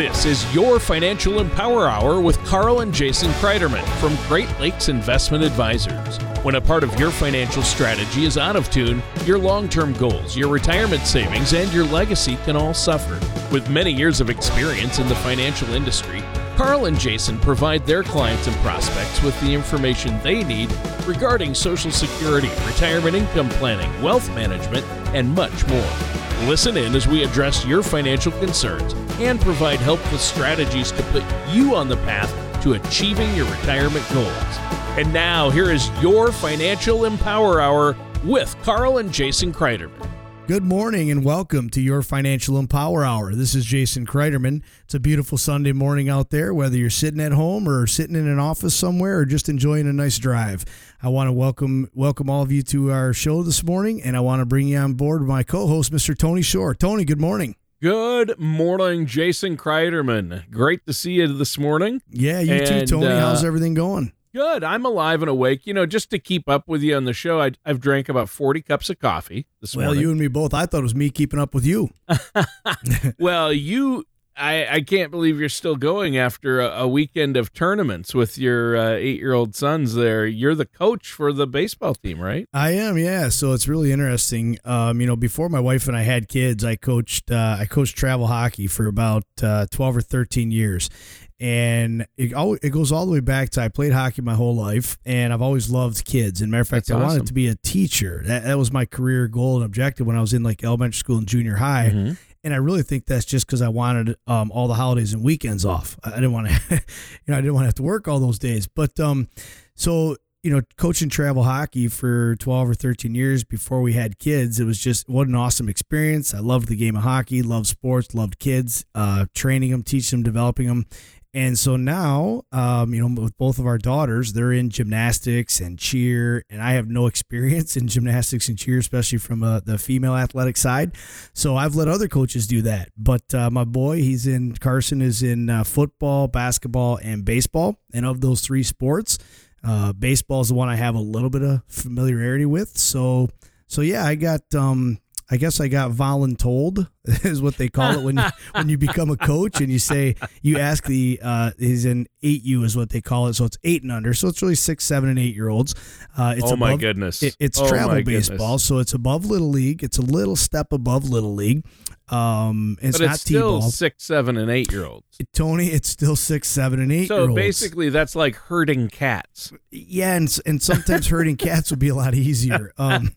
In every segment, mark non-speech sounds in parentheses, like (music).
This is your Financial Empower Hour with Carl and Jason Kreiderman from Great Lakes Investment Advisors. When a part of your financial strategy is out of tune, your long term goals, your retirement savings, and your legacy can all suffer. With many years of experience in the financial industry, Carl and Jason provide their clients and prospects with the information they need regarding Social Security, retirement income planning, wealth management, and much more. Listen in as we address your financial concerns and provide helpful strategies to put you on the path to achieving your retirement goals. And now, here is your Financial Empower Hour with Carl and Jason Kreiderman. Good morning and welcome to your Financial Empower Hour. This is Jason Kreiderman. It's a beautiful Sunday morning out there, whether you're sitting at home or sitting in an office somewhere or just enjoying a nice drive. I want to welcome welcome all of you to our show this morning, and I want to bring you on board my co-host, Mr. Tony Shore. Tony, good morning. Good morning, Jason Kreiderman. Great to see you this morning. Yeah, you and, too, Tony. Uh, How's everything going? Good. I'm alive and awake. You know, just to keep up with you on the show, I, have drank about 40 cups of coffee this well, morning. Well, you and me both. I thought it was me keeping up with you. (laughs) well, you, I, I can't believe you're still going after a, a weekend of tournaments with your uh, eight year old sons there. You're the coach for the baseball team, right? I am, yeah. So it's really interesting. Um, you know, before my wife and I had kids, I coached, uh, I coached travel hockey for about uh, 12 or 13 years and it it goes all the way back to I played hockey my whole life, and I've always loved kids. And matter of fact, That's I awesome. wanted to be a teacher. That, that was my career goal and objective when I was in like elementary school and junior high. Mm-hmm. And I really think that's just because I wanted um, all the holidays and weekends off. I didn't want to, (laughs) you know, I didn't want to have to work all those days. But um, so you know, coaching travel hockey for 12 or 13 years before we had kids, it was just what an awesome experience. I loved the game of hockey, loved sports, loved kids, uh, training them, teaching them, developing them. And so now, um, you know, with both of our daughters, they're in gymnastics and cheer, and I have no (laughs) experience in gymnastics and cheer, especially from uh, the female athletic side. So I've let other coaches do that. But uh, my boy, he's in Carson, is in uh, football, basketball, and baseball. And of those three sports, uh, baseball is the one I have a little bit of familiarity with. So, so yeah, I got um, I guess I got voluntold (laughs) is what they call it when you (laughs) when you become a coach and you say you ask the uh, he's an eight U is what they call it so it's eight and under so it's really six seven and eight year olds. Uh, it's oh above, my goodness! It, it's oh travel baseball so it's above little league. It's a little step above little league. Um, it's but not it's still T-ball. six, seven, and eight year olds. Tony, it's still six, seven, and eight. So basically, that's like herding cats. Yeah, and and sometimes herding (laughs) cats would be a lot easier. Um,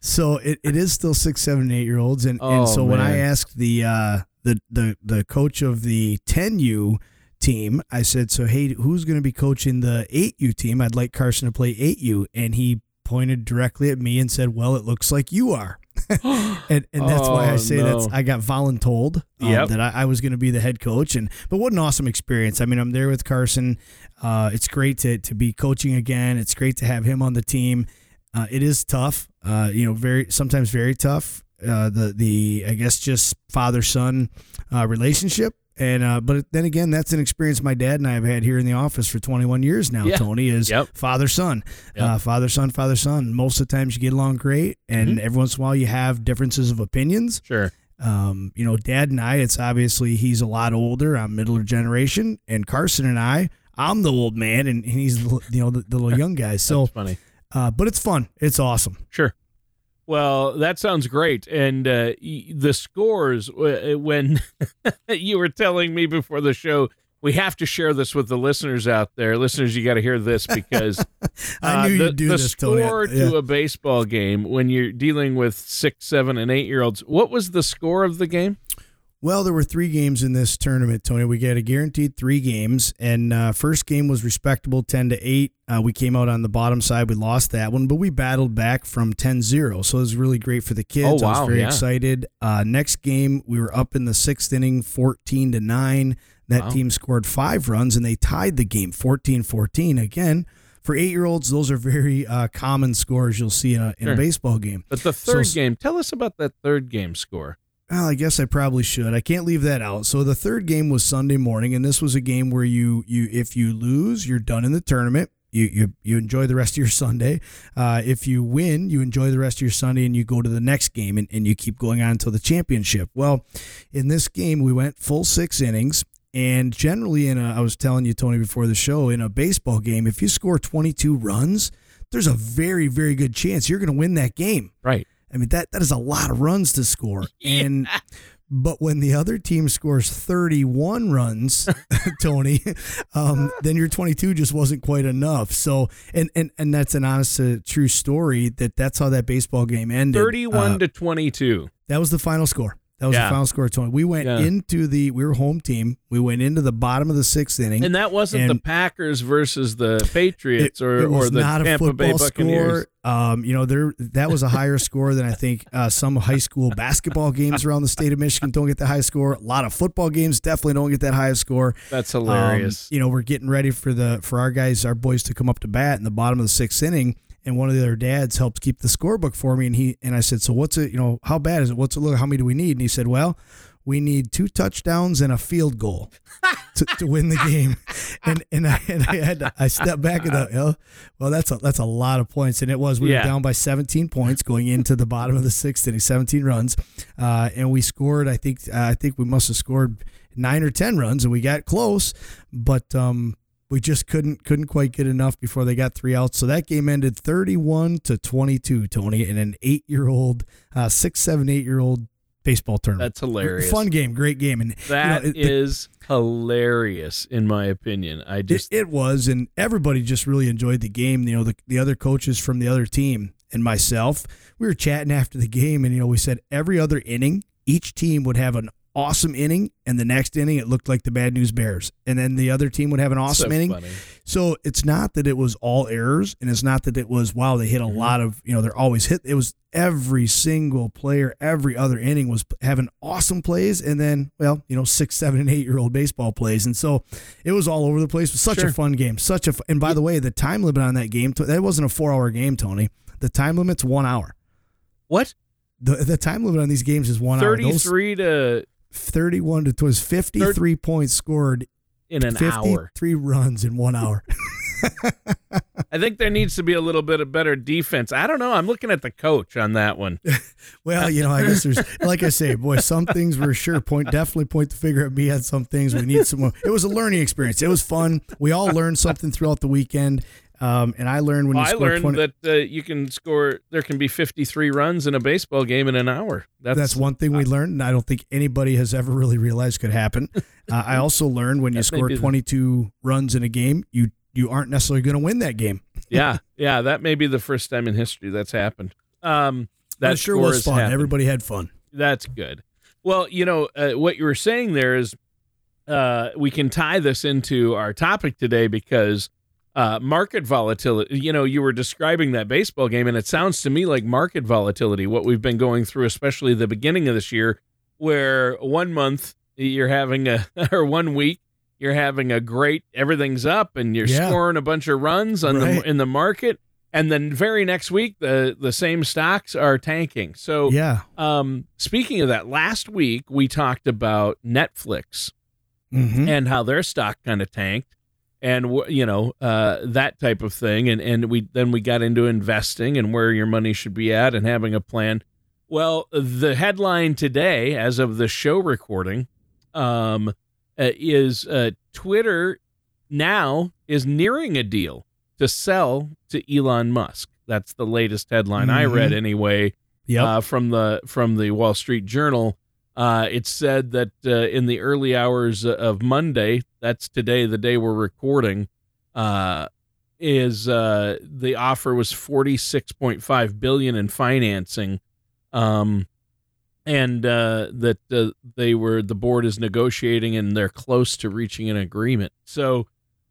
so it, it is still six, seven, and eight year olds, and oh, and so man. when I asked the uh the the the coach of the ten U team, I said, so hey, who's going to be coaching the eight U team? I'd like Carson to play eight U, and he pointed directly at me and said, well, it looks like you are. (laughs) and and that's oh, why I oh, say no. that I got voluntold um, yep. that I, I was going to be the head coach. And but what an awesome experience! I mean, I'm there with Carson. Uh, it's great to to be coaching again. It's great to have him on the team. Uh, it is tough, uh, you know, very sometimes very tough. Uh, the the I guess just father son uh, relationship and uh, but then again, that's an experience my dad and I have had here in the office for 21 years now. Yeah. Tony is yep. father son, yep. uh, father son, father son. Most of the times you get along great, and mm-hmm. every once in a while you have differences of opinions. Sure. Um, you know, dad and I, it's obviously he's a lot older. I'm middle generation, and Carson and I, I'm the old man, and he's the you know the, the little (laughs) young guy. So funny. Uh, but it's fun. It's awesome. Sure. Well, that sounds great. And uh, the scores, uh, when (laughs) you were telling me before the show, we have to share this with the listeners out there. Listeners, you got to hear this because (laughs) I knew uh, the, you'd do the this, score yeah. to a baseball game when you're dealing with six, seven, and eight year olds. What was the score of the game? Well, there were three games in this tournament, Tony. We got a guaranteed three games, and uh, first game was respectable, ten to eight. Uh, we came out on the bottom side. We lost that one, but we battled back from 10-0. So it was really great for the kids. Oh, wow, I was very yeah. excited. Uh, next game, we were up in the sixth inning, fourteen to nine. That wow. team scored five runs, and they tied the game 14-14. Again, for eight year olds, those are very uh, common scores you'll see in a, in sure. a baseball game. But the third so, game, tell us about that third game score. Well, I guess I probably should. I can't leave that out. So the third game was Sunday morning, and this was a game where you you if you lose, you're done in the tournament. You you, you enjoy the rest of your (laughs) Sunday. Uh, if you win, you enjoy the rest of your Sunday, and you go to the next game, and, and you keep going on until the championship. Well, in this game, we went full six innings, And generally, in a, I was telling you, Tony, before the show, in a baseball game, if you score 22 runs, there's a very, very good chance you're going to win that game. Right. I mean, that, that is a lot of runs to score. (laughs) Yeah. And but when the other team scores 31 runs, (laughs) (laughs) Tony, um, then your 22 just wasn't quite enough. So, and and and that's an honest, uh, true story. That that's how that baseball game ended. 31 Uh, to 22. that was the final score. That was Yeah. the final score, Tony. We went Yeah. into the we were home team. We went into the bottom of the sixth inning. And that wasn't the Packers versus the Patriots or, it was or the not a Tampa Bay football Buccaneers. score. Um, you know, there that was a higher score than I think uh, some high school basketball games around the state of Michigan don't get the high score. A lot of football games definitely don't get that high score. That's Um, hilarious. you know, we're getting ready for the for our guys, our boys to come up to bat in the bottom of the sixth inning. And one of their dads helped keep the scorebook for me, and he and I said, "So what's it? You know, how bad is it? What's it look? How many do we need?" And he said, "Well, we need two touchdowns and a field goal to, to win the game." (laughs) And and I and I had to, I stepped back and thought, oh, well, that's a that's a lot of points, and it was. We Yeah. were down by 17 points going into the bottom of the sixth inning, 17 runs, uh, and we scored. I think uh, I think we must have scored nine or 10 runs, and we got close, but um, we just couldn't couldn't quite get enough before they got three outs. So that game ended 31 to 22, Tony, in an eight year old, uh, six, seven, eight year old baseball tournament. That's hilarious. Fun game, great game, and That you know, it- is hilarious, in my opinion. I It, just it was, and everybody just really enjoyed the game. You know, the, the other coaches from the other team and myself, we were chatting after the game, and you know, we said every other inning, each team would have an awesome inning, and the next inning it looked like the Bad News Bears, and then the other team would have an awesome so inning. funny. So it's not that it was all errors, and it's not that it was wow they hit a Mhm. lot of you know they're always hit. It was every single player, every other inning was having awesome plays, and then well you know six, seven, and eight year old baseball plays, and so it was all over the place. It was such Sure. a fun game, such a fu- and by the way the time limit on that game that wasn't a four hour game, Tony. The time limit's one hour. What? The the time limit on these games is one hour. Those 33 to 31 to was 53 points scored, in an hour. 53 runs in one hour. (laughs) I think there needs to be a little bit of better defense. I don't know. I'm looking at the coach on that one. (laughs) Well, you know, I guess there's, like I say, boy, some things were sure point, definitely point the finger at me on some things. We need some more. It was a learning experience. It was fun. We all learned something throughout the weekend. Um, and I learned when Well, you I score learned 20, that uh, you can score. There can be 53 runs in a baseball game in an hour. That's, that's one thing we learned, and I don't think anybody has ever really realized could happen. (laughs) Uh, I also learned when you score be the- 22 runs in a game, you you aren't necessarily going to win that game. (laughs) yeah, yeah. That may be the first time in history that's happened. Um, that it sure was fun. happened. Everybody had fun. That's good. Well, you know uh, what you were saying there is uh, we can tie this into our topic today because uh, market volatility. You know, you were describing that baseball game, and it sounds to me like market volatility. What we've been going through, especially the beginning of this year, where one month you're having a (laughs) or one week you're having a great everything's up and you're Yeah. scoring a bunch of runs on Right. the in the market and then very next week the the same stocks are tanking so Yeah. um, speaking of that, last week we talked about Netflix Mm-hmm. and how their stock kind of tanked, and you know uh, that type of thing, and and we then we got into investing and where your money should be at and having a plan. Well, the headline today, as of the show recording, um, uh, is uh, Twitter now is nearing a deal to sell to Elon Musk. That's the latest headline I read anyway Yep. uh, from the from the Wall Street Journal. Uh, it said that uh, in the early hours of Monday, that's today, the day we're recording, uh, is uh, the offer was forty six point five billion in financing, um, and uh, that uh, they were the board is negotiating and they're close to reaching an agreement. So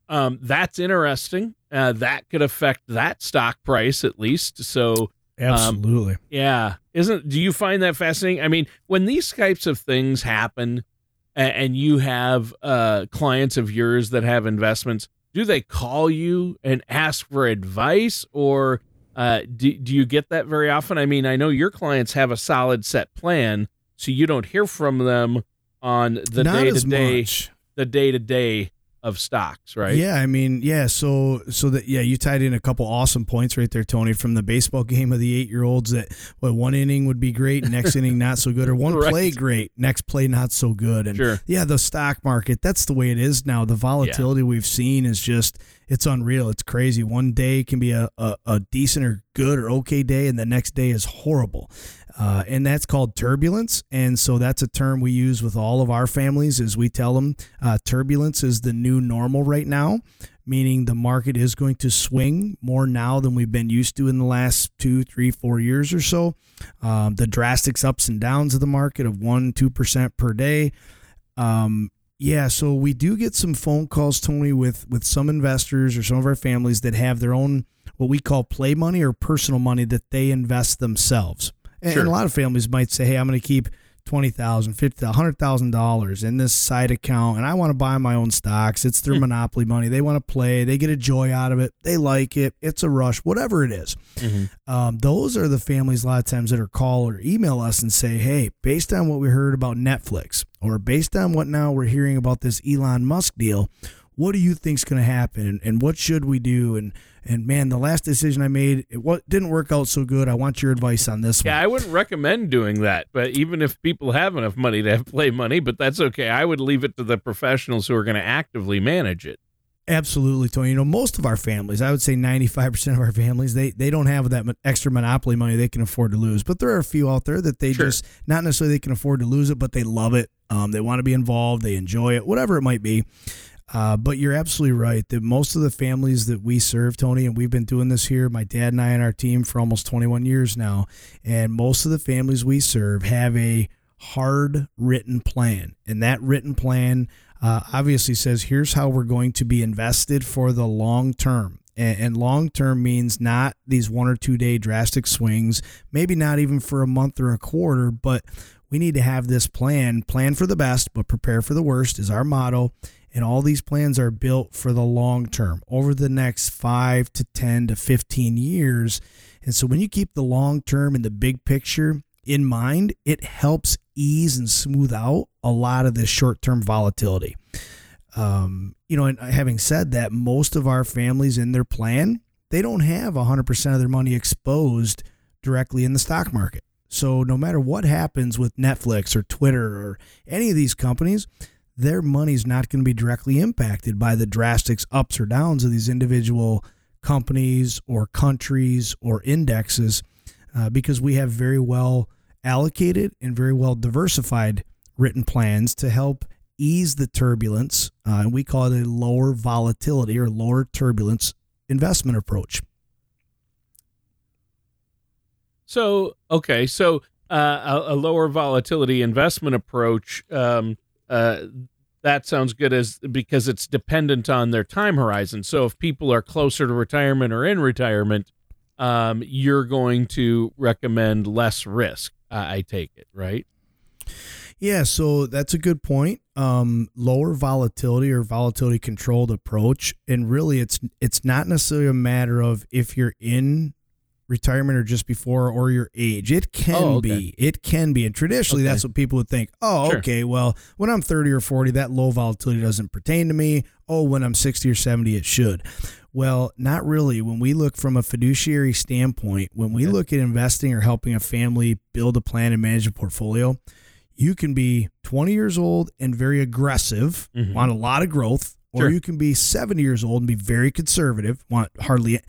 um, that's interesting. That could affect that stock price at least. So Absolutely. yeah. Isn't do you find that fascinating? I mean, when these types of things happen and you have uh clients of yours that have investments, do they call you and ask for advice or uh do, do you get that very often? I mean, I know your clients have a solid set plan, so you don't hear from them on the day to day the day to day of stocks, right? Yeah, I mean, yeah. So, so that yeah, you tied in a couple awesome points right there, Tony, from the baseball (laughs) game of the eight year olds. That what one inning would be great, next (laughs) inning not so good, or one right. play great, next play not so good. And sure. yeah, the stock market, that's the way it is now. The volatility yeah. we've seen is just it's unreal. It's crazy. One day can be a, a, a decent or good or okay day, and the next day is horrible. Uh, and that's called turbulence. And so that's a term we use with all of our families as we tell them uh, turbulence is the new normal right now, meaning the market is going to swing more now than we've been used to in the last two, three, four years or so. Um, the drastic ups and downs of the market of one, 2% per day. Um, yeah, so we do get some phone calls, Tony, with with some investors or some of our families that have their own what we call play money or personal money that they invest themselves. And, sure. and a lot of families might say, "Hey, I'm going to keep twenty thousand, fifty, hundred thousand dollars in this side account, and I want to buy my own stocks. It's their mm monopoly money. They want to play. They get a joy out of it. They like it. It's a rush. Whatever it is. Mm-hmm. Um, those are the families a lot of times that are call or email us and say, "Hey, based on what we heard about Netflix, or based on what now we're hearing about this Elon Musk deal." What do you think's going to happen, and, and what should we do? And and man, the last decision I made, it what didn't work out so good. I want your advice on this yeah, one. I wouldn't recommend doing that. But even if people have enough money to have (laughs) play money, but that's okay. I would leave it to the professionals who are going to actively manage it. Absolutely, Tony. You know, most of our families, I would say 95% of our families, they, they don't have that extra monopoly money they can afford to lose. But there are a few out there that they sure. just, not necessarily they can afford to lose it, but they love it. Um, they want to be involved. They enjoy it, whatever it might be. Uh, but you're absolutely right that most of the families that we serve, Tony, and we've been doing this here, my dad and I and our team for almost 21 years now, and most of the families we serve have a hard written plan. And that written plan uh, obviously says here's how we're going to be invested for the long term. And, long term means not these one or two day drastic swings, maybe not even for a month or a quarter, but we need to have this plan. Plan for the best, but prepare for the worst is our motto. And all these plans are built for the long term, over the next five to 10 to 15 years. And so when you keep the long term and the big picture in mind, it helps ease and smooth out a lot of this short term volatility. Um, you know, and having said that, most of our families in their plan, they don't have 100% of their money exposed directly in the stock market. So no matter what happens with Netflix or Twitter or any of these companies, their money's not going to be directly impacted by the drastic ups or downs of these individual companies or countries or indexes uh, because we have very well allocated and very well diversified written plans to help ease the turbulence. Uh, and we call it a lower volatility or lower turbulence investment approach. So, okay, so uh, a, a, lower volatility investment approach. Um, uh, that sounds good as because it's dependent on their time horizon. So if people are closer to retirement or in retirement, um, you're going to recommend less risk. I take it, right? Yeah, so that's a good point. Um, lower volatility or volatility controlled approach, and really, it's it's not necessarily a matter of if you're in retirement or just before or your age. It can oh, okay. be. It can be. And traditionally, okay. that's what people would think. Oh, sure. okay. Well, when I'm 30 or 40, that low volatility doesn't pertain to me. Oh, when I'm 60 or 70, it should. Well, not really. When we look from a fiduciary standpoint, when we okay. look at investing or helping a family build a plan and manage a portfolio, you can be 20 years old and very aggressive, mm-hmm. want a lot of growth, or sure. you can be 70 years old and be very conservative, want hardly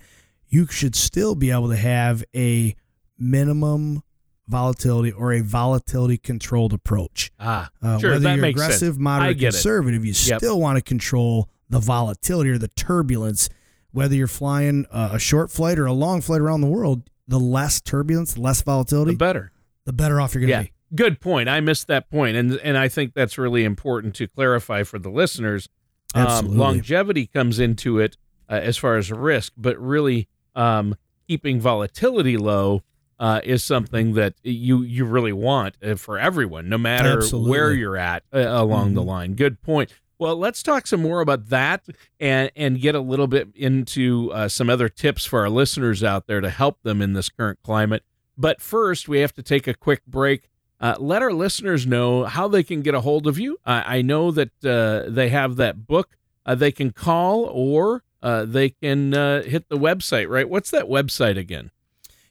you should still be able to have a minimum volatility or a volatility controlled approach. Ah, uh, sure, whether you're aggressive, sense. moderate, conservative, it. you yep. still want to control the volatility or the turbulence. Whether you're flying a short flight or a long flight around the world, the less turbulence, the less volatility, the better. The better off you're going to yeah. be. Good point. I missed that point, and and I think that's really important to clarify for the listeners. Um, longevity comes into it uh, as far as risk, but really um, keeping volatility low uh, is something that you you really want uh, for everyone, no matter Absolutely. where you're at uh, along mm-hmm. the line. Good point. Well, let's talk some more about that and and get a little bit into uh, some other tips for our listeners out there to help them in this current climate. But first, we have to take a quick break. Uh, let our listeners know how they can get a hold of you. I know that uh, they have that book uh, they can call or uh, they can uh, hit the website, right? What's that website again?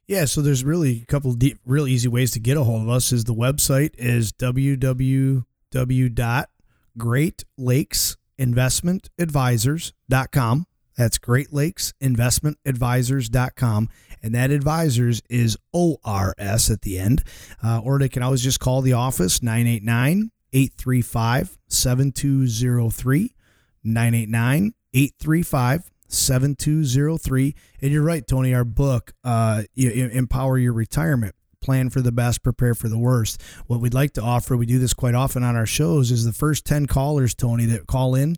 Yeah, so there's really a couple de- real easy ways to get a hold of us. Is the website is www.greatlakesinvestmentadvisors.com. That's Great Lakes Investment Advisors.com. And that advisors is ORS at the end. Uh, or they can always just call the office 989 835 7203. 989 835 7203. And you're right, Tony, our book, uh, Empower Your Retirement. Plan for the best, prepare for the worst. What we'd like to offer, we do this quite often on our shows, is the first 10 callers, Tony, that call in,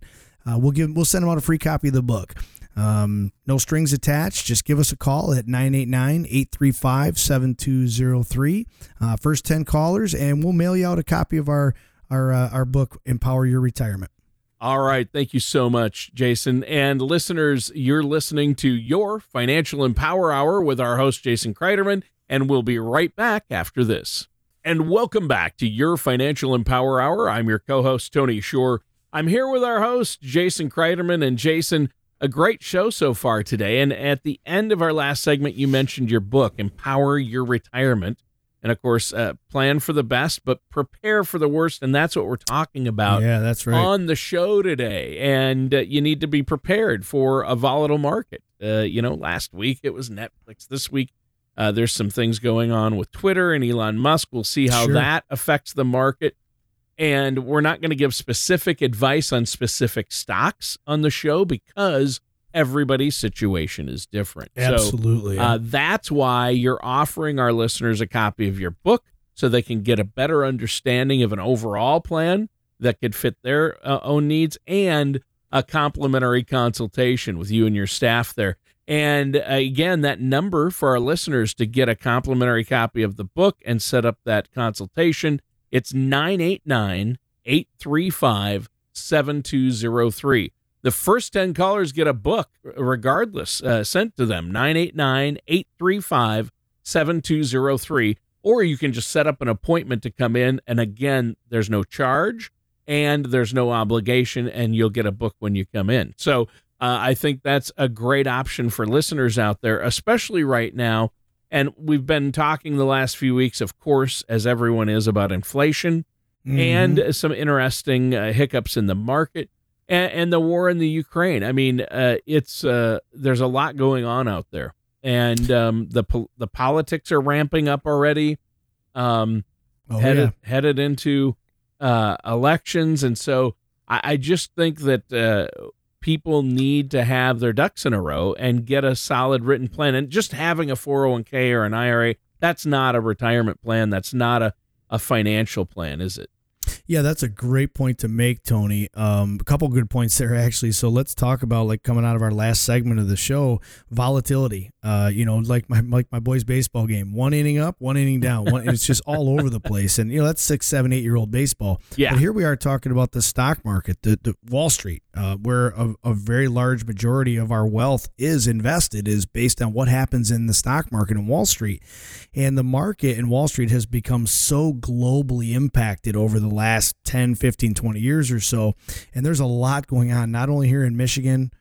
uh, we'll give we'll send them out a free copy of the book. Um, no strings attached. Just give us a call at 989 835 7203. Uh, first 10 callers, and we'll mail you out a copy of our, our, uh, our book, Empower Your Retirement. All right. Thank you so much, Jason. And listeners, you're listening to your Financial Empower Hour with our host, Jason Kreiderman, and we'll be right back after this. And welcome back to your Financial Empower Hour. I'm your co host, Tony Shore. I'm here with our host, Jason Kreiderman. And Jason, a great show so far today. And at the end of our last segment, you mentioned your book, Empower Your Retirement and of course uh, plan for the best but prepare for the worst. And that's what we're talking about yeah that's right. on the show today. And uh, you need to be prepared for a volatile market. Uh, you know last week it was netflix. This week uh, there's some things going on with twitter and elon musk. We'll see how sure. that affects the market. And we're not going to give specific advice on specific stocks on the show because everybody's situation is different. Absolutely. So, uh, that's why you're offering our listeners a copy of your book so they can get a better understanding of an overall plan that could fit their uh, own needs and a complimentary consultation with you and your staff there. And uh, again, that number for our listeners to get a complimentary copy of the book and set up that consultation, it's 989 835 7203. The first 10 callers get a book, regardless, uh, sent to them 989 835 7203. Or you can just set up an appointment to come in. And again, there's no charge and there's no obligation, and you'll get a book when you come in. So uh, I think that's a great option for listeners out there, especially right now. And we've been talking the last few weeks, of course, as everyone is, about inflation mm-hmm. and some interesting uh, hiccups in the market and, and the war in the Ukraine. I mean, uh, it's uh, there's a lot going on out there, and um, the the politics are ramping up already. Um, oh, headed yeah. headed into uh, elections, and so I, I just think that uh, people need to have their ducks in a row and get a solid written plan. And just having a 401k or an IRA, that's not a retirement plan. That's not a, a financial plan, is it? Yeah, that's a great point to make, Tony. Um, a couple good points there, actually. So let's talk about like coming out of our last segment of the show, volatility. Uh, you know, like my like my boys' baseball game, one inning up, one inning down. One, it's just all over the place, and you know that's six, seven, eight year old baseball. Yeah. But here we are talking about the stock market, the, the Wall Street, uh, where a, a very large majority of our wealth is invested, is based on what happens in the stock market in Wall Street, and the market in Wall Street has become so globally impacted over the last 10, 15, 20 years or so. And there's a lot going on, not only here in Michigan,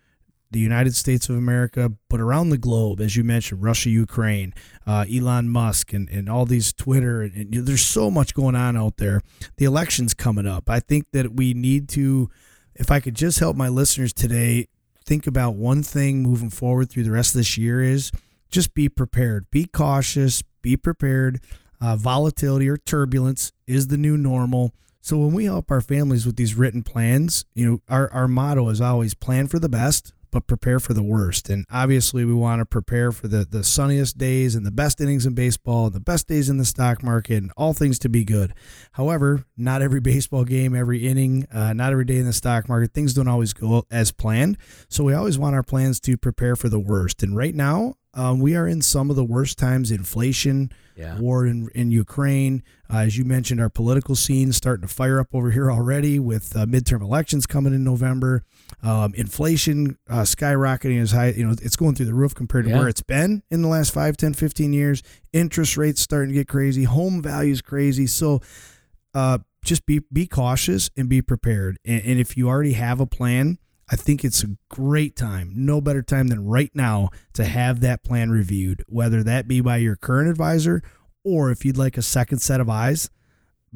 the United States of America, but around the globe, as you mentioned, Russia, Ukraine, uh, Elon Musk, and, and all these Twitter. And, and there's so much going on out there. The election's coming up. I think that we need to, if I could just help my listeners today, think about one thing moving forward through the rest of this year is just be prepared, be cautious, be prepared. Uh, volatility or turbulence is the new normal. So when we help our families with these written plans, you know, our, our motto is always plan for the best, but prepare for the worst. And obviously we want to prepare for the, the sunniest days and the best innings in baseball and the best days in the stock market and all things to be good. However, not every (laughs) baseball game, every inning, uh, not every day in the stock market, things don't always go as planned. So we always want our plans to prepare for the worst. And right now, um, we are in some of the worst times inflation, yeah. war in, in Ukraine. Uh, as you mentioned, our political scene starting to fire up over here already with uh, midterm elections coming in November. Um, inflation uh, skyrocketing as high, you know, it's going through the roof compared to yeah. where it's been in the last 5, 10, 15 years. Interest rates starting to get crazy, home values crazy. So uh, just be, be cautious and be prepared. And, and if you already have a plan, I think it's a great time, no better time than right now to have that plan reviewed, whether that be by your current advisor or if you'd like a second set of eyes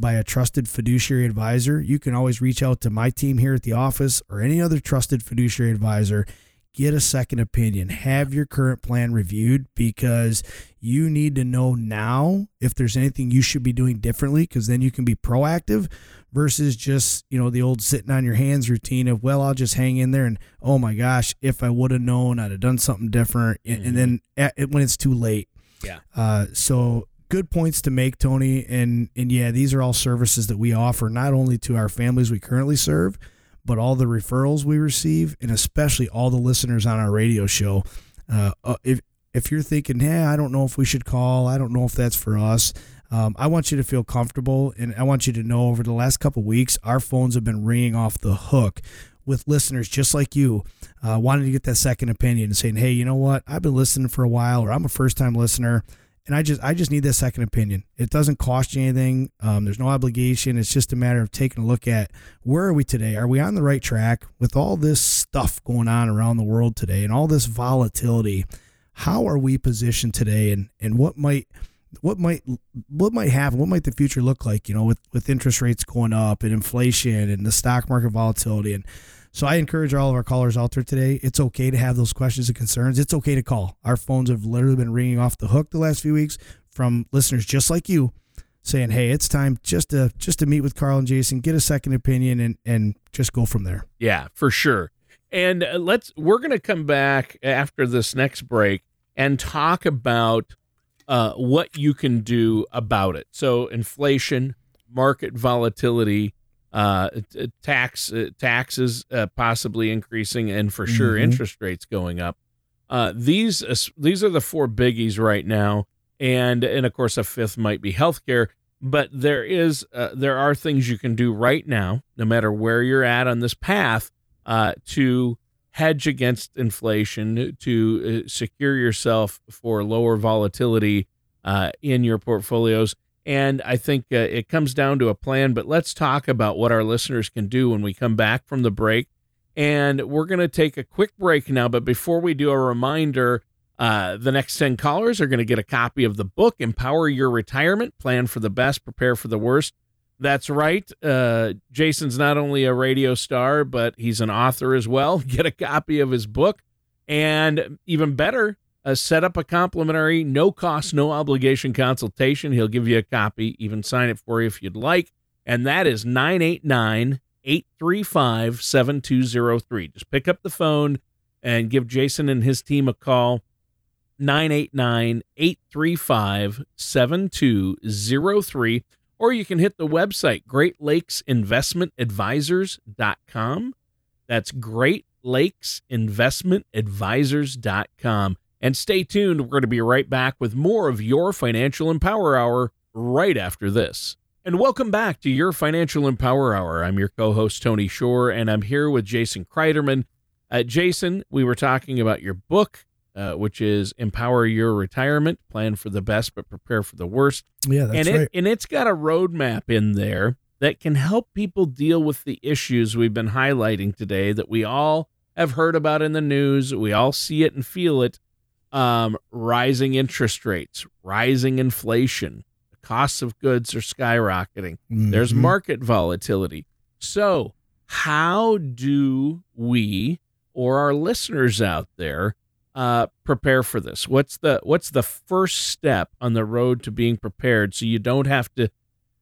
by a trusted fiduciary advisor. You can always reach out to my team here at the office or any other trusted fiduciary advisor get a second opinion. Have your current plan reviewed because you need to know now if there's anything you should be doing differently because then you can be proactive versus just, you know, the old sitting on your hands routine of, well, I'll just hang in there and, oh my gosh, if I would have known, I'd have done something different. Mm-hmm. And then at, when it's too late. Yeah. Uh, so good points to make, Tony. And, and yeah, these are all services that we offer not only to our families we currently serve, but all the referrals we receive, and especially all the listeners on our radio show. Uh, uh, if if you're thinking, hey, I don't know if we should call, I don't know if that's for us. Um, I want you to feel comfortable, and I want you to know over the last couple weeks, our phones have been ringing off the hook with listeners just like you, uh, wanting to get that second opinion and saying, hey, you know what? I've been listening for a while, or I'm a first time listener and I just I just need that second opinion. It doesn't cost you anything. Um, there's no obligation. It's just a matter of taking a look at where are we today? Are we on the right track with all this stuff going on around the world today and all this volatility? How are we positioned today, and and what might what might what might happen? What might the future look like? You know, with with interest rates going up and inflation and the stock market volatility and so I encourage all of our callers out there today. It's okay to have those questions and concerns. It's okay to call. Our phones have literally been ringing off the hook the last few weeks from listeners just like you saying, "Hey, it's time just to just to meet with Carl and Jason, get a second opinion and and just go from there." Yeah, for sure. And uh, let's we're going to come back after this next break and talk about uh, what you can do about it. So inflation, market volatility, uh, tax uh, taxes uh, possibly increasing, and for sure mm-hmm. interest rates going up. Uh, these uh, these are the four biggies right now, and and of course a fifth might be healthcare. But there is uh, there are things you can do right now, no matter where you're at on this path, uh to hedge against inflation, to secure yourself for lower volatility uh in your portfolios and I think uh, it comes down to a plan. But let's talk about what our listeners can do when we come back from the break. And we're going to take a quick break now. But before we do, a reminder uh, the next 10 callers are going to get a copy of the book, Empower Your Retirement Plan for the Best, Prepare for the Worst. That's right. Uh, Jason's not only a radio star, but he's an author as well. (laughs) Get a copy of his book. And even better, uh, set up a complimentary, no cost, no obligation consultation. He'll give you a copy, even sign it for you if you'd like. And that is 989 835 7203. Just pick up the phone and give Jason and his team a call. 989 835 7203. Or you can hit the website, greatlakesinvestmentadvisors.com. That's greatlakesinvestmentadvisors.com. And stay tuned. We're going to be right back with more of your Financial Empower Hour right after this. And welcome back to your Financial Empower Hour. I'm your co host, Tony Shore, and I'm here with Jason Kreiderman. Uh, Jason, we were talking about your book, uh, which is Empower Your Retirement Plan for the Best, but Prepare for the Worst. Yeah, that's and right. and it's got a roadmap in there that can help people deal with the issues we've been highlighting today that we all have heard about in the news. We all see it and feel it um, rising interest rates, rising inflation, the costs of goods are skyrocketing. Mm-hmm. There's market volatility. So, how do we or our listeners out there uh, prepare for this? What's the what's the first step on the road to being prepared so you don't have to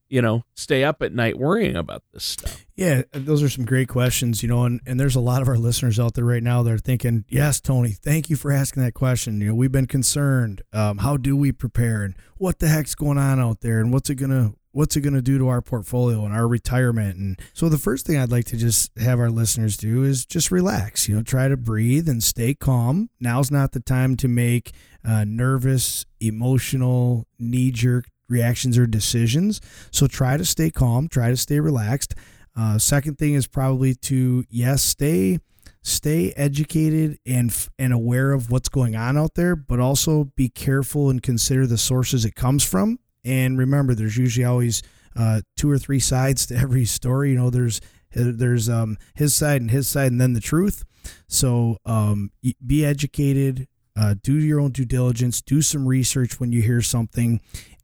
you know, stay up at night worrying about this stuff? Yeah, those are some great questions, you know, and, and there's a lot of our listeners out there right now that are thinking, yes, Tony, thank you for asking that question. You know, we've been concerned. Um, how do we prepare and what the heck's going on out there and what's it going to, what's it going to do to our portfolio and our retirement? And so the first thing I'd like to just have our listeners do is just relax, you know, try to breathe and stay calm. Now's not the time to make uh, nervous, emotional, knee jerk reactions or decisions. So try to stay calm, try to stay relaxed. Uh, second thing is probably to yes, stay stay educated and and aware of what's going on out there, but also be careful and consider the sources it comes from. And remember, there's usually always uh, two or three sides to (laughs) every story. You know, there's There's um, his side and his side, and then the truth. So um, be educated, uh, do your own due diligence, do some research when you hear something,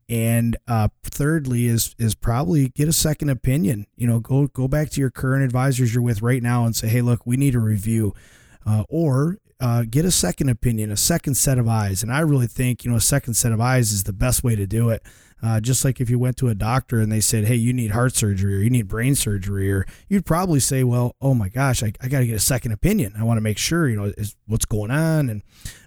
and uh, thirdly is is probably get a second opinion. You know, go go back to your current advisors you're with right now and say, hey, look, we need a review, uh, or uh, get a second opinion, a second set of eyes. And I really think you know a second set of eyes is the best way to do it. Uh, just like if you went to a doctor and they said, hey, you need heart surgery or you need brain surgery, or you'd probably say, well, oh my gosh, I, I got to get a second opinion. I want to make sure you know is what's going on, and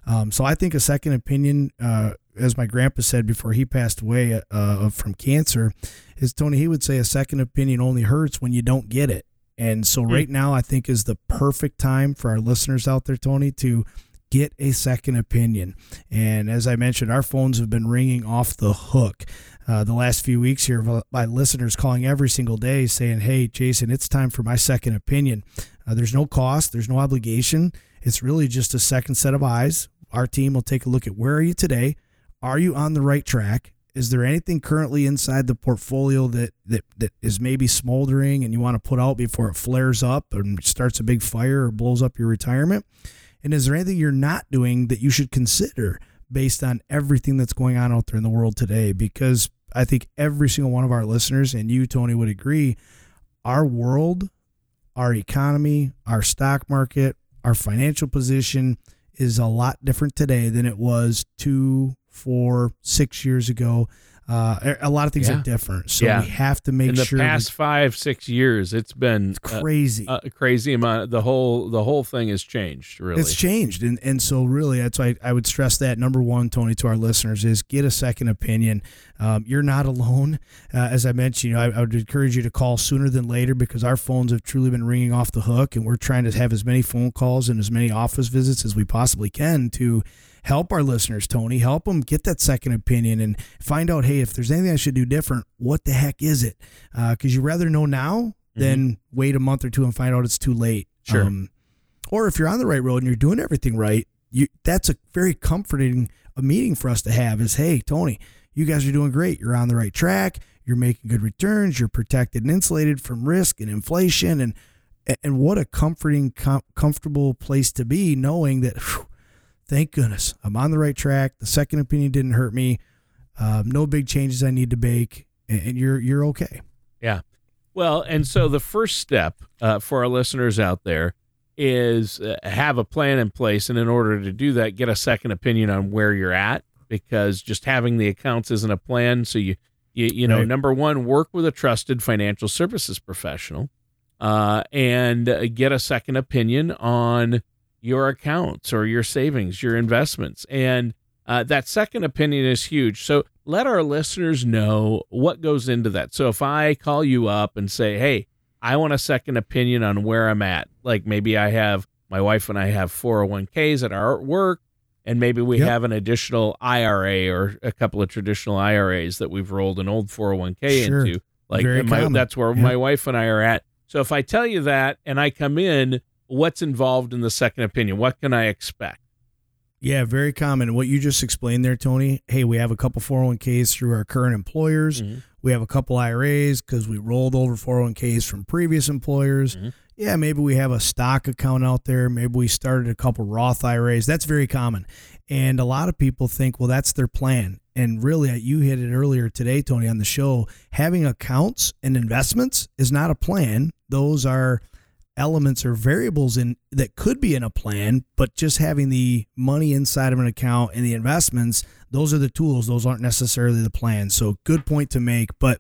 um, so I think a second opinion uh, as my grandpa said before he passed away uh, from cancer, is Tony. He would say a second opinion only hurts when you don't get it. And so hmm. right now, I think is the perfect time for our listeners out there, Tony, to get a second opinion. And as I mentioned, our phones have been ringing off the hook. Uh, the last few weeks here by listeners calling every single day saying, Hey, Jason, it's time for my second opinion. Uh, there's no cost, there's no obligation. It's really just a second set of eyes. Our team will take a look at where are you today? Are you on the right track? Is there anything currently inside the portfolio that, that, that is maybe smoldering and you want to put out before it flares up and starts a big fire or blows up your retirement? And is there anything you're not doing that you should consider based on everything that's going on out there in the world today? Because I think every single one of our listeners, and you, Tony, would agree, our world, our economy, our stock market, our financial position is a lot different today than it was two, four, six years ago. Uh, a lot of things yeah. are different, so yeah. we have to make in the sure. the past five, six years, it's been it's crazy, a, a, crazy amount. The whole the whole thing has changed. Really, it's changed, and and so really, that's why I, I would stress that number one, Tony, to our listeners is get a second opinion. Um, you're not alone, uh, as I mentioned. You know, I, I would encourage you to call sooner than later because our phones have truly been ringing off the hook, and we're trying to have as many phone calls and as many office visits as we possibly can to help our listeners, Tony. Help them get that second opinion and find out, hey, if there's anything I should do different, what the heck is it? Because uh, you rather know now mm-hmm. than wait a month or two and find out it's too late. Sure. Um, or if you're on the right road and you're doing everything right, you that's a very comforting a meeting for us to have. Is hey, Tony, you guys are doing great. You're on the right track. You're making good returns. You're protected and insulated from risk and inflation and and what a comforting, com- comfortable place to be, knowing that whew, thank goodness I'm on the right track. The second opinion didn't hurt me. Um, no big changes I need to make, and, and, you're you're okay. Yeah. Well, and so the first step uh, for our listeners out there is uh, have a plan in place, and in order to do that, get a second opinion on where you're at, because just having the accounts isn't a plan. So you you, you know, right. number one, work with a trusted financial services professional, uh, and uh, get a second opinion on your accounts or your savings, your investments. And uh, that second opinion is huge. So let our listeners know what goes into that. So if I call you up and say, hey, I want a second opinion on where I'm at, like maybe I have my wife and I have 401ks at our work, and maybe we yep. have an additional IRA or a couple of traditional IRAs that we've rolled an old 401k sure. into. Like my, that's where yep. my wife and I are at. So if I tell you that and I come in what's involved in the second opinion? What can I expect? Yeah, very common. What you just explained there, Tony. Hey, we have a couple 401ks through our current employers. Mm-hmm. We have a couple IRAs because we rolled over 401ks from previous employers. Mm-hmm. Yeah, maybe we have a stock account out there. Maybe we started a couple Roth IRAs. That's very common. And a lot of people think, well, that's their plan. And really, uh, you hit it earlier today, Tony, on the show. Having accounts and investments is not a plan. Those are elements or variables in that could be in a plan, but just having the money inside of an account and the investments, those are the tools. Those aren't necessarily the plan. So good point to make. But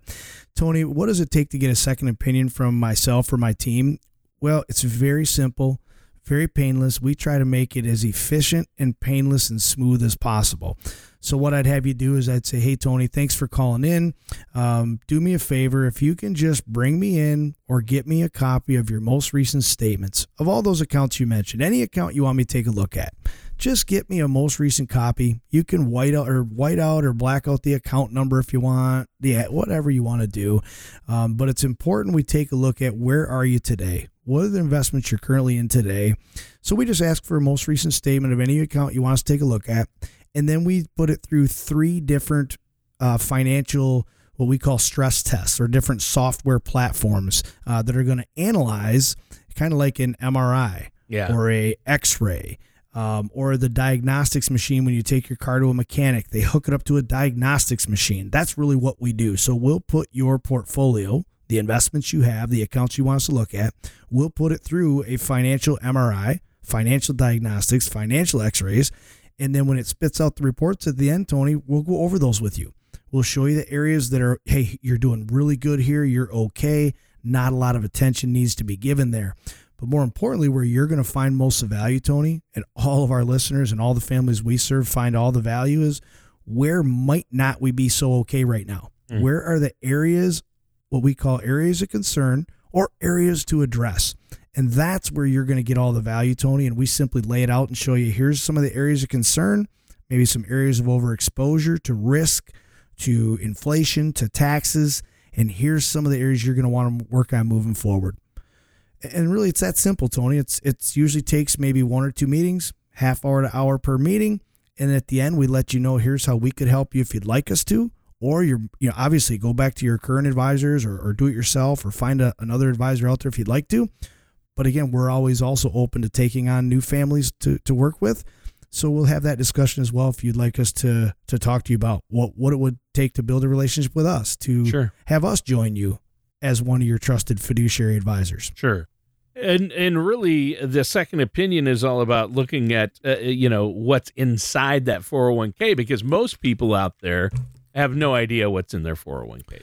Tony, what does it take to get a second opinion from myself or my team? Well, it's very simple, very painless. We try to make it as efficient and painless and smooth as possible. So what I'd have you do is I'd say, hey Tony, thanks for calling in. Um, do me a favor if you can just bring me in or get me a copy of your most recent statements of all those accounts you mentioned. Any account you want me to take a look at, just get me a most recent copy. You can white out or white out or black out the account number if you want. Yeah, whatever you want to do. Um, but it's important we take a look at where are you today. What are the investments you're currently in today? So we just ask for a most recent statement of any account you want us to take a look at and then we put it through three different uh, financial what we call stress tests or different software platforms uh, that are going to analyze kind of like an MRI Yeah. or a X-ray. Um, or the diagnostics machine when you take your car to a mechanic, they hook it up to a diagnostics machine. That's really what we do. So we'll put your portfolio, the investments you have, the accounts you want us to look at, we'll put it through a financial MRI, financial diagnostics, financial x-rays, and then when it spits out the reports at the end, Tony, we'll go over those with you. We'll show you the areas that are, hey, you're doing really good here, you're okay, not a lot of attention needs to be given there. But more importantly, where you're going to find most of value, Tony, and all of our listeners and all the families we serve find all the value is where might not we be so okay right now? Mm. Where are the areas, what we call areas of concern or areas to address? And that's where you're going to get all the value, Tony. And we simply lay it out and show you here's some of the areas of concern, maybe some areas of overexposure to risk, to inflation, to taxes. And here's some of the areas you're going to want to work on moving forward. And really, it's that simple, Tony. It's it's usually takes maybe one or two meetings, half hour to hour per meeting, and at the end we let you know here's how we could help you if you'd like us to, or you're you know obviously go back to your current advisors or, or do it yourself or find a, another advisor out there if you'd like to. But again, we're always also open to taking on new families to, to work with. So we'll have that discussion as well if you'd like us to to talk to you about what, what it would take to build a relationship with us, to Sure. have us join you as one of your trusted fiduciary advisors. Sure. And and really, the second opinion is all about looking at uh, you know what's inside that 401k because most people out there have no idea what's in their 401ks.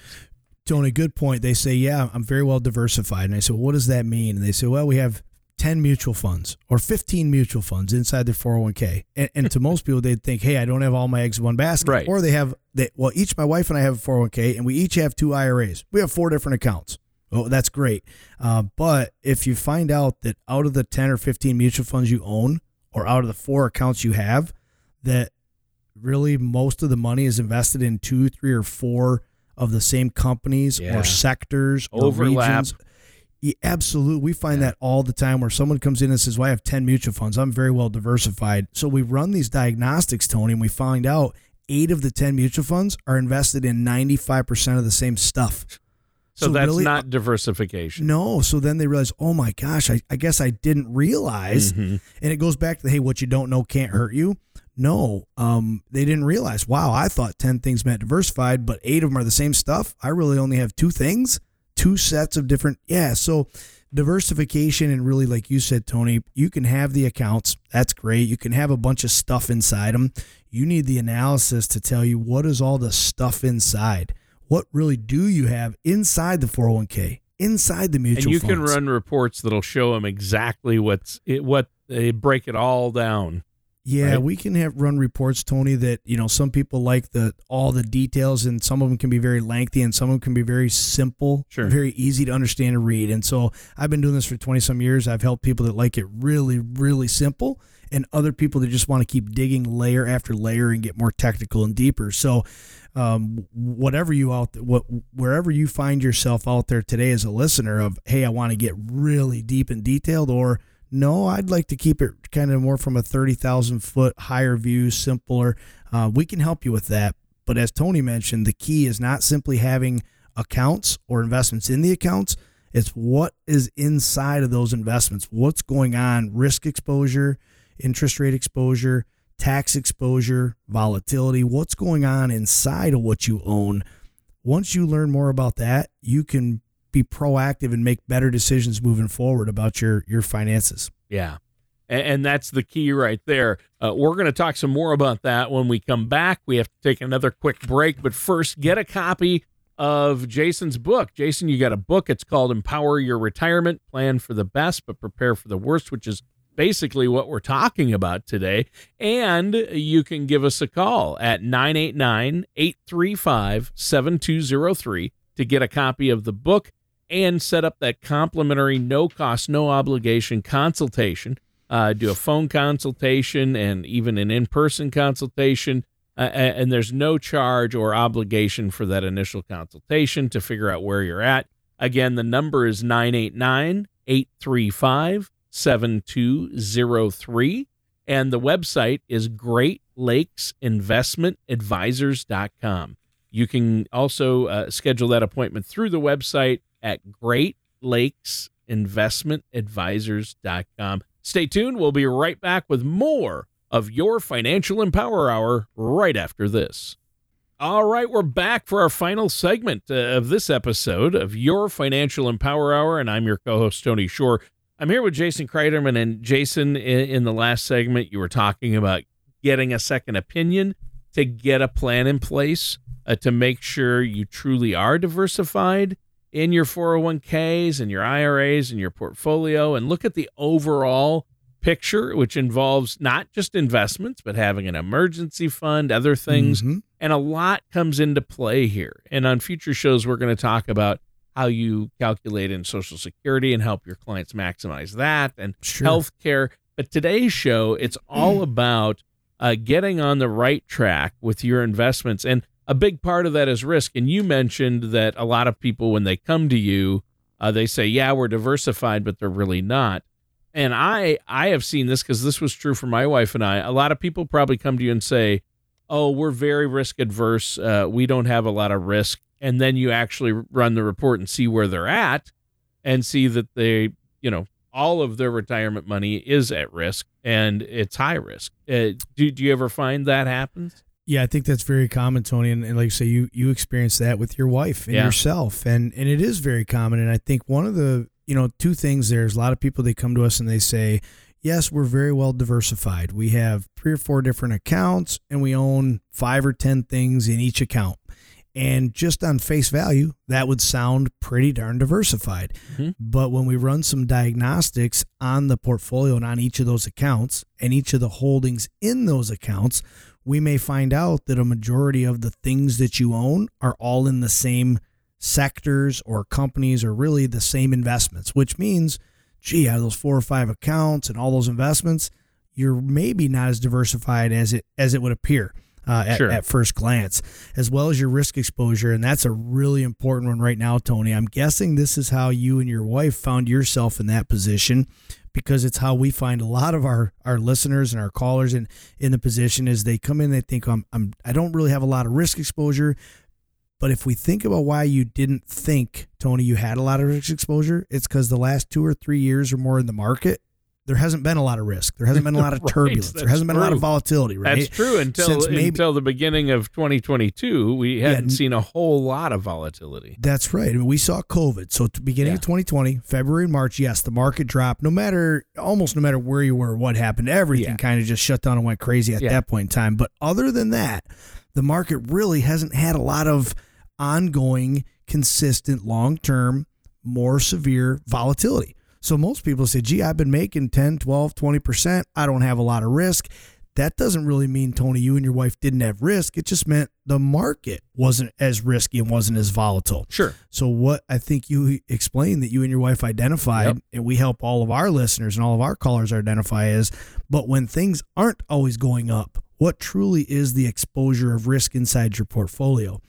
Tony, good point. They say, yeah, I'm very well diversified. And I said, well, what does that mean? And they say, well, we have 10 mutual funds or 15 mutual funds inside their 401k. And, and to most people, they'd think, hey, I don't have all my eggs in one basket. Right. Or they have, they, well, each my wife and I have a 401k and we each have two IRAs. We have four different accounts. Oh, that's great. Uh, but if you find out that out of the 10 or 15 mutual funds you own or out of the four accounts you have, that really most of the money is invested in two, three, or four of the same companies Yeah. or sectors or Overlap. regions. Yeah, absolutely. We find that all the time where someone comes in and says, Well, I have 10 mutual funds. I'm very well diversified. So we run these diagnostics, Tony, and we find out eight of the 10 mutual funds are invested in 95% of the same stuff. So, that's really- not diversification. No. So then they realize, Oh my gosh, I, I guess I didn't realize. Mhm. And it goes back to, Hey, what you don't know can't hurt you. No, um, they didn't realize. Wow, I thought ten things meant diversified, but eight of them are the same stuff. I really only have two things, two sets of different. Yeah, so diversification and really, like you said, Tony, you can have the accounts. That's great. You can have a bunch of stuff inside them. You need the analysis to tell you what is all the stuff inside. What really do you have inside the 401k, inside the mutual fund? And you funds? can run reports that'll show them exactly what's it, what they break it all down. Yeah, right? we can have run reports, Tony. That you know, some people like the all the details, and some of them can be very lengthy, and some of them can be very simple, Sure. very easy to understand and read. And so, I've been doing this for twenty some years. I've helped people that like it really, really simple, and other people that just want to keep digging layer after layer and get more technical and deeper. So, um, whatever you out, what wherever you find yourself out there today as a listener of, hey, I want to get really deep and detailed, or no, I'd like to keep it kind of more from a 30,000 foot higher view, simpler. Uh, we can help you with that. But as Tony mentioned, the key is not simply having accounts or investments in the accounts. It's what is inside of those investments. What's going on? Risk exposure, interest rate exposure, tax exposure, volatility. What's going on inside of what you own? Once you learn more about that, you can be proactive and make better decisions moving forward about your your finances. Yeah. And, that's the key right there. Uh, we're going to talk some more about that when we come back. We have to take another quick break, but first, get a copy of Jason's book. Jason, you got a book. It's called Empower Your Retirement Plan for the Best, but Prepare for the Worst, which is basically what we're talking about today. And you can give us a call at 989 835 7203 to get a copy of the book and set up that complimentary, no cost, no obligation consultation. Uh, do a phone consultation and even an in person consultation. Uh, and there's no charge or obligation for that initial consultation to figure out where you're at. Again, the number is 989 835 7203. And the website is Great Lakes Investment Advisors.com. You can also uh, schedule that appointment through the website at Great Lakes investmentadvisors.com. Stay tuned. We'll be right back with more of your Financial Empower Hour right after this. All right, we're back for our final segment uh, of this episode of your Financial Empower Hour, and I'm your co host, Tony Shore. I'm here with Jason Kreiderman. And Jason, in, in the last segment, you were talking about getting a second opinion to get a plan in place uh, to make sure you truly are diversified in your 401ks and your IRAs and your portfolio and look at the overall picture, which involves not just investments, but having an emergency fund, other things. Mm-hmm. And a lot comes into play here. And on future shows, we're going to talk about how you calculate in Social Security and help your clients maximize that and sure. health care. But today's show, it's all (clears throat) about uh, getting on the right track with your investments. And a big part of that is risk. And you mentioned that a lot of people, when they come to you, uh, they say, "Yeah, we're diversified," but they're really not. And I I have seen this because this was true for my wife and I. A lot of people probably come to you and say, "Oh, we're very risk adverse. Uh, we don't have a lot of risk." And then you actually run the report and see where they're at, and see that they, you know, all of their retirement money is at risk and it's high risk. Uh, do do you ever find that happens? Yeah, I think that's very common, Tony. And, and like I say, you you experience that with your wife and yeah. yourself, and and it is very common. And I think one of the you know two things there's a lot of people they come to us and they say, yes, we're very well diversified. We have three or four different accounts, and we own five or ten things in each account. And just on face value, that would sound pretty darn diversified. Mm-hmm. But when we run some diagnostics on the portfolio and on each of those accounts and each of the holdings in those accounts, we may find out that a majority of the things that you own are all in the same sectors or companies or really the same investments, which means, gee, out of those four or five accounts and all those investments, you're maybe not as diversified as it as it would appear. Uh, at, sure. at, first glance, as well as your risk exposure. And that's a really important one right now, Tony. I'm guessing this is how you and your wife found yourself in that position because it's how we find a lot of our our listeners and our callers in in the position is they come in they think I'm, I'm I don't really have a lot of risk exposure. But if we think about why you didn't think Tony you had a lot of risk exposure it's because the last two or three years or more in the market there hasn't been a lot of risk. There hasn't been a lot of (laughs) right, turbulence. There hasn't been a lot of volatility, right? That's true until maybe, until the beginning of 2022, we hadn't yeah, seen a whole lot of volatility. That's right. I mean, we saw COVID. So, beginning yeah. of 2020, February and March, yes, the market dropped. No matter almost no matter where you were, what happened, everything yeah. kind of just shut down and went crazy at that point in time. But other than that, the market really hasn't had a lot of ongoing, consistent, long term, more severe volatility. So most people say, gee, I've been making 10, 12, 20%. I don't have a lot of risk. That doesn't really mean, Tony, you and your wife didn't have risk. It just meant the market wasn't as risky and wasn't as volatile. Sure. So, what I think you explained that you and your wife identified, yep. and we help all of our listeners and all of our callers identify is, but when things aren't always going up, what truly is the exposure of risk inside your portfolio?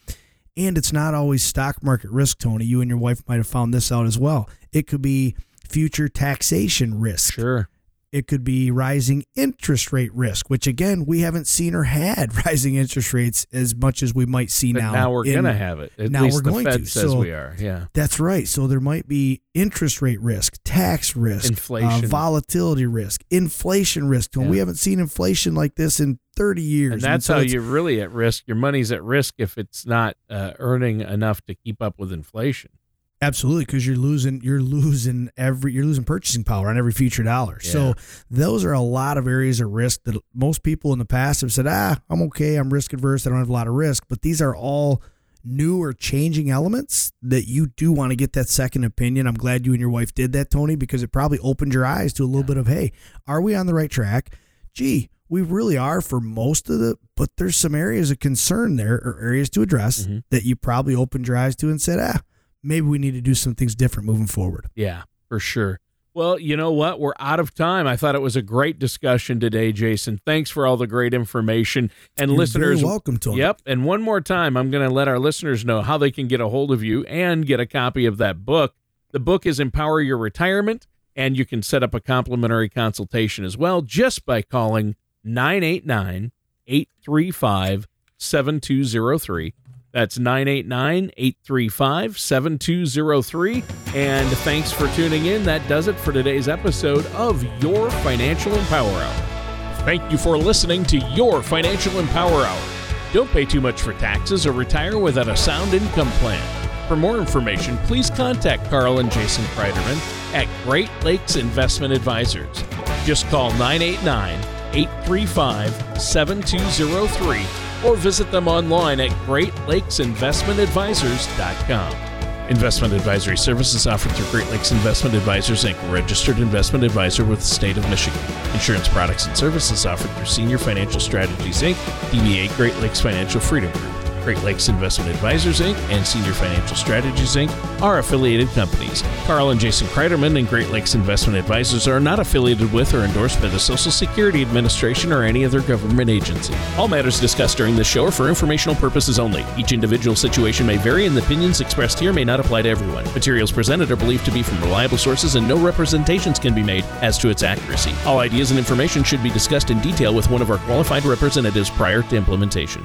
And it's not always stock market risk, Tony. You and your wife might have found this out as well. It could be future taxation risk. Sure. It could be rising interest rate risk, which again, we haven't seen or had (laughs) rising interest rates as much as we might see but now. Now we're going to have it. At now we're going Fed to. Says so we are. Yeah. That's right. So there might be interest rate risk, tax risk, inflation, uh, volatility risk, inflation risk. Yeah. We haven't seen inflation like this in 30 years. And that's and so how you're really at risk. Your money's at risk if it's not uh, earning enough to keep up with inflation. Absolutely, because you're losing you're losing every you're losing purchasing power on every future dollar. Yeah. So those are a lot of areas of risk that most people in the past have said, ah, I'm okay, I'm risk adverse, I don't have a lot of risk. But these are all new or changing elements that you do want to get that second opinion. I'm glad you and your wife did that, Tony, because it probably opened your eyes to a little yeah. bit of, hey, are we on the right track? Gee, we really are for most of the, but there's some areas of concern there or areas to address mm-hmm. that you probably opened your eyes to and said, ah maybe we need to do some things different moving forward. Yeah, for sure. Well, you know what? We're out of time. I thought it was a great discussion today, Jason. Thanks for all the great information. And You're listeners, welcome to Yep. And one more time, I'm going to let our listeners know how they can get a hold of you and get a copy of that book. The book is Empower Your Retirement, and you can set up a complimentary consultation as well just by calling 989 835 7203. That's 989 835 7203. And thanks for tuning in. That does it for today's episode of Your Financial Empower Hour. Thank you for listening to Your Financial Empower Hour. Don't pay too much for taxes or retire without a sound income plan. For more information, please contact Carl and Jason Kreiderman at Great Lakes Investment Advisors. Just call 989 835 7203 or visit them online at greatlakesinvestmentadvisors.com. Investment advisory services offered through Great Lakes Investment Advisors Inc., registered investment advisor with the state of Michigan. Insurance products and services offered through Senior Financial Strategies Inc., DBA Great Lakes Financial Freedom Group. Great Lakes Investment Advisors Inc. and Senior Financial Strategies Inc. are affiliated companies. Carl and Jason Kreiderman and Great Lakes Investment Advisors are not affiliated with or endorsed by the Social Security Administration or any other government agency. All matters discussed during this show are for informational purposes only. Each individual situation may vary, and the opinions expressed here may not apply to everyone. Materials presented are believed to be from reliable sources, and no representations can be made as to its accuracy. All ideas and information should be discussed in detail with one of our qualified representatives prior to implementation.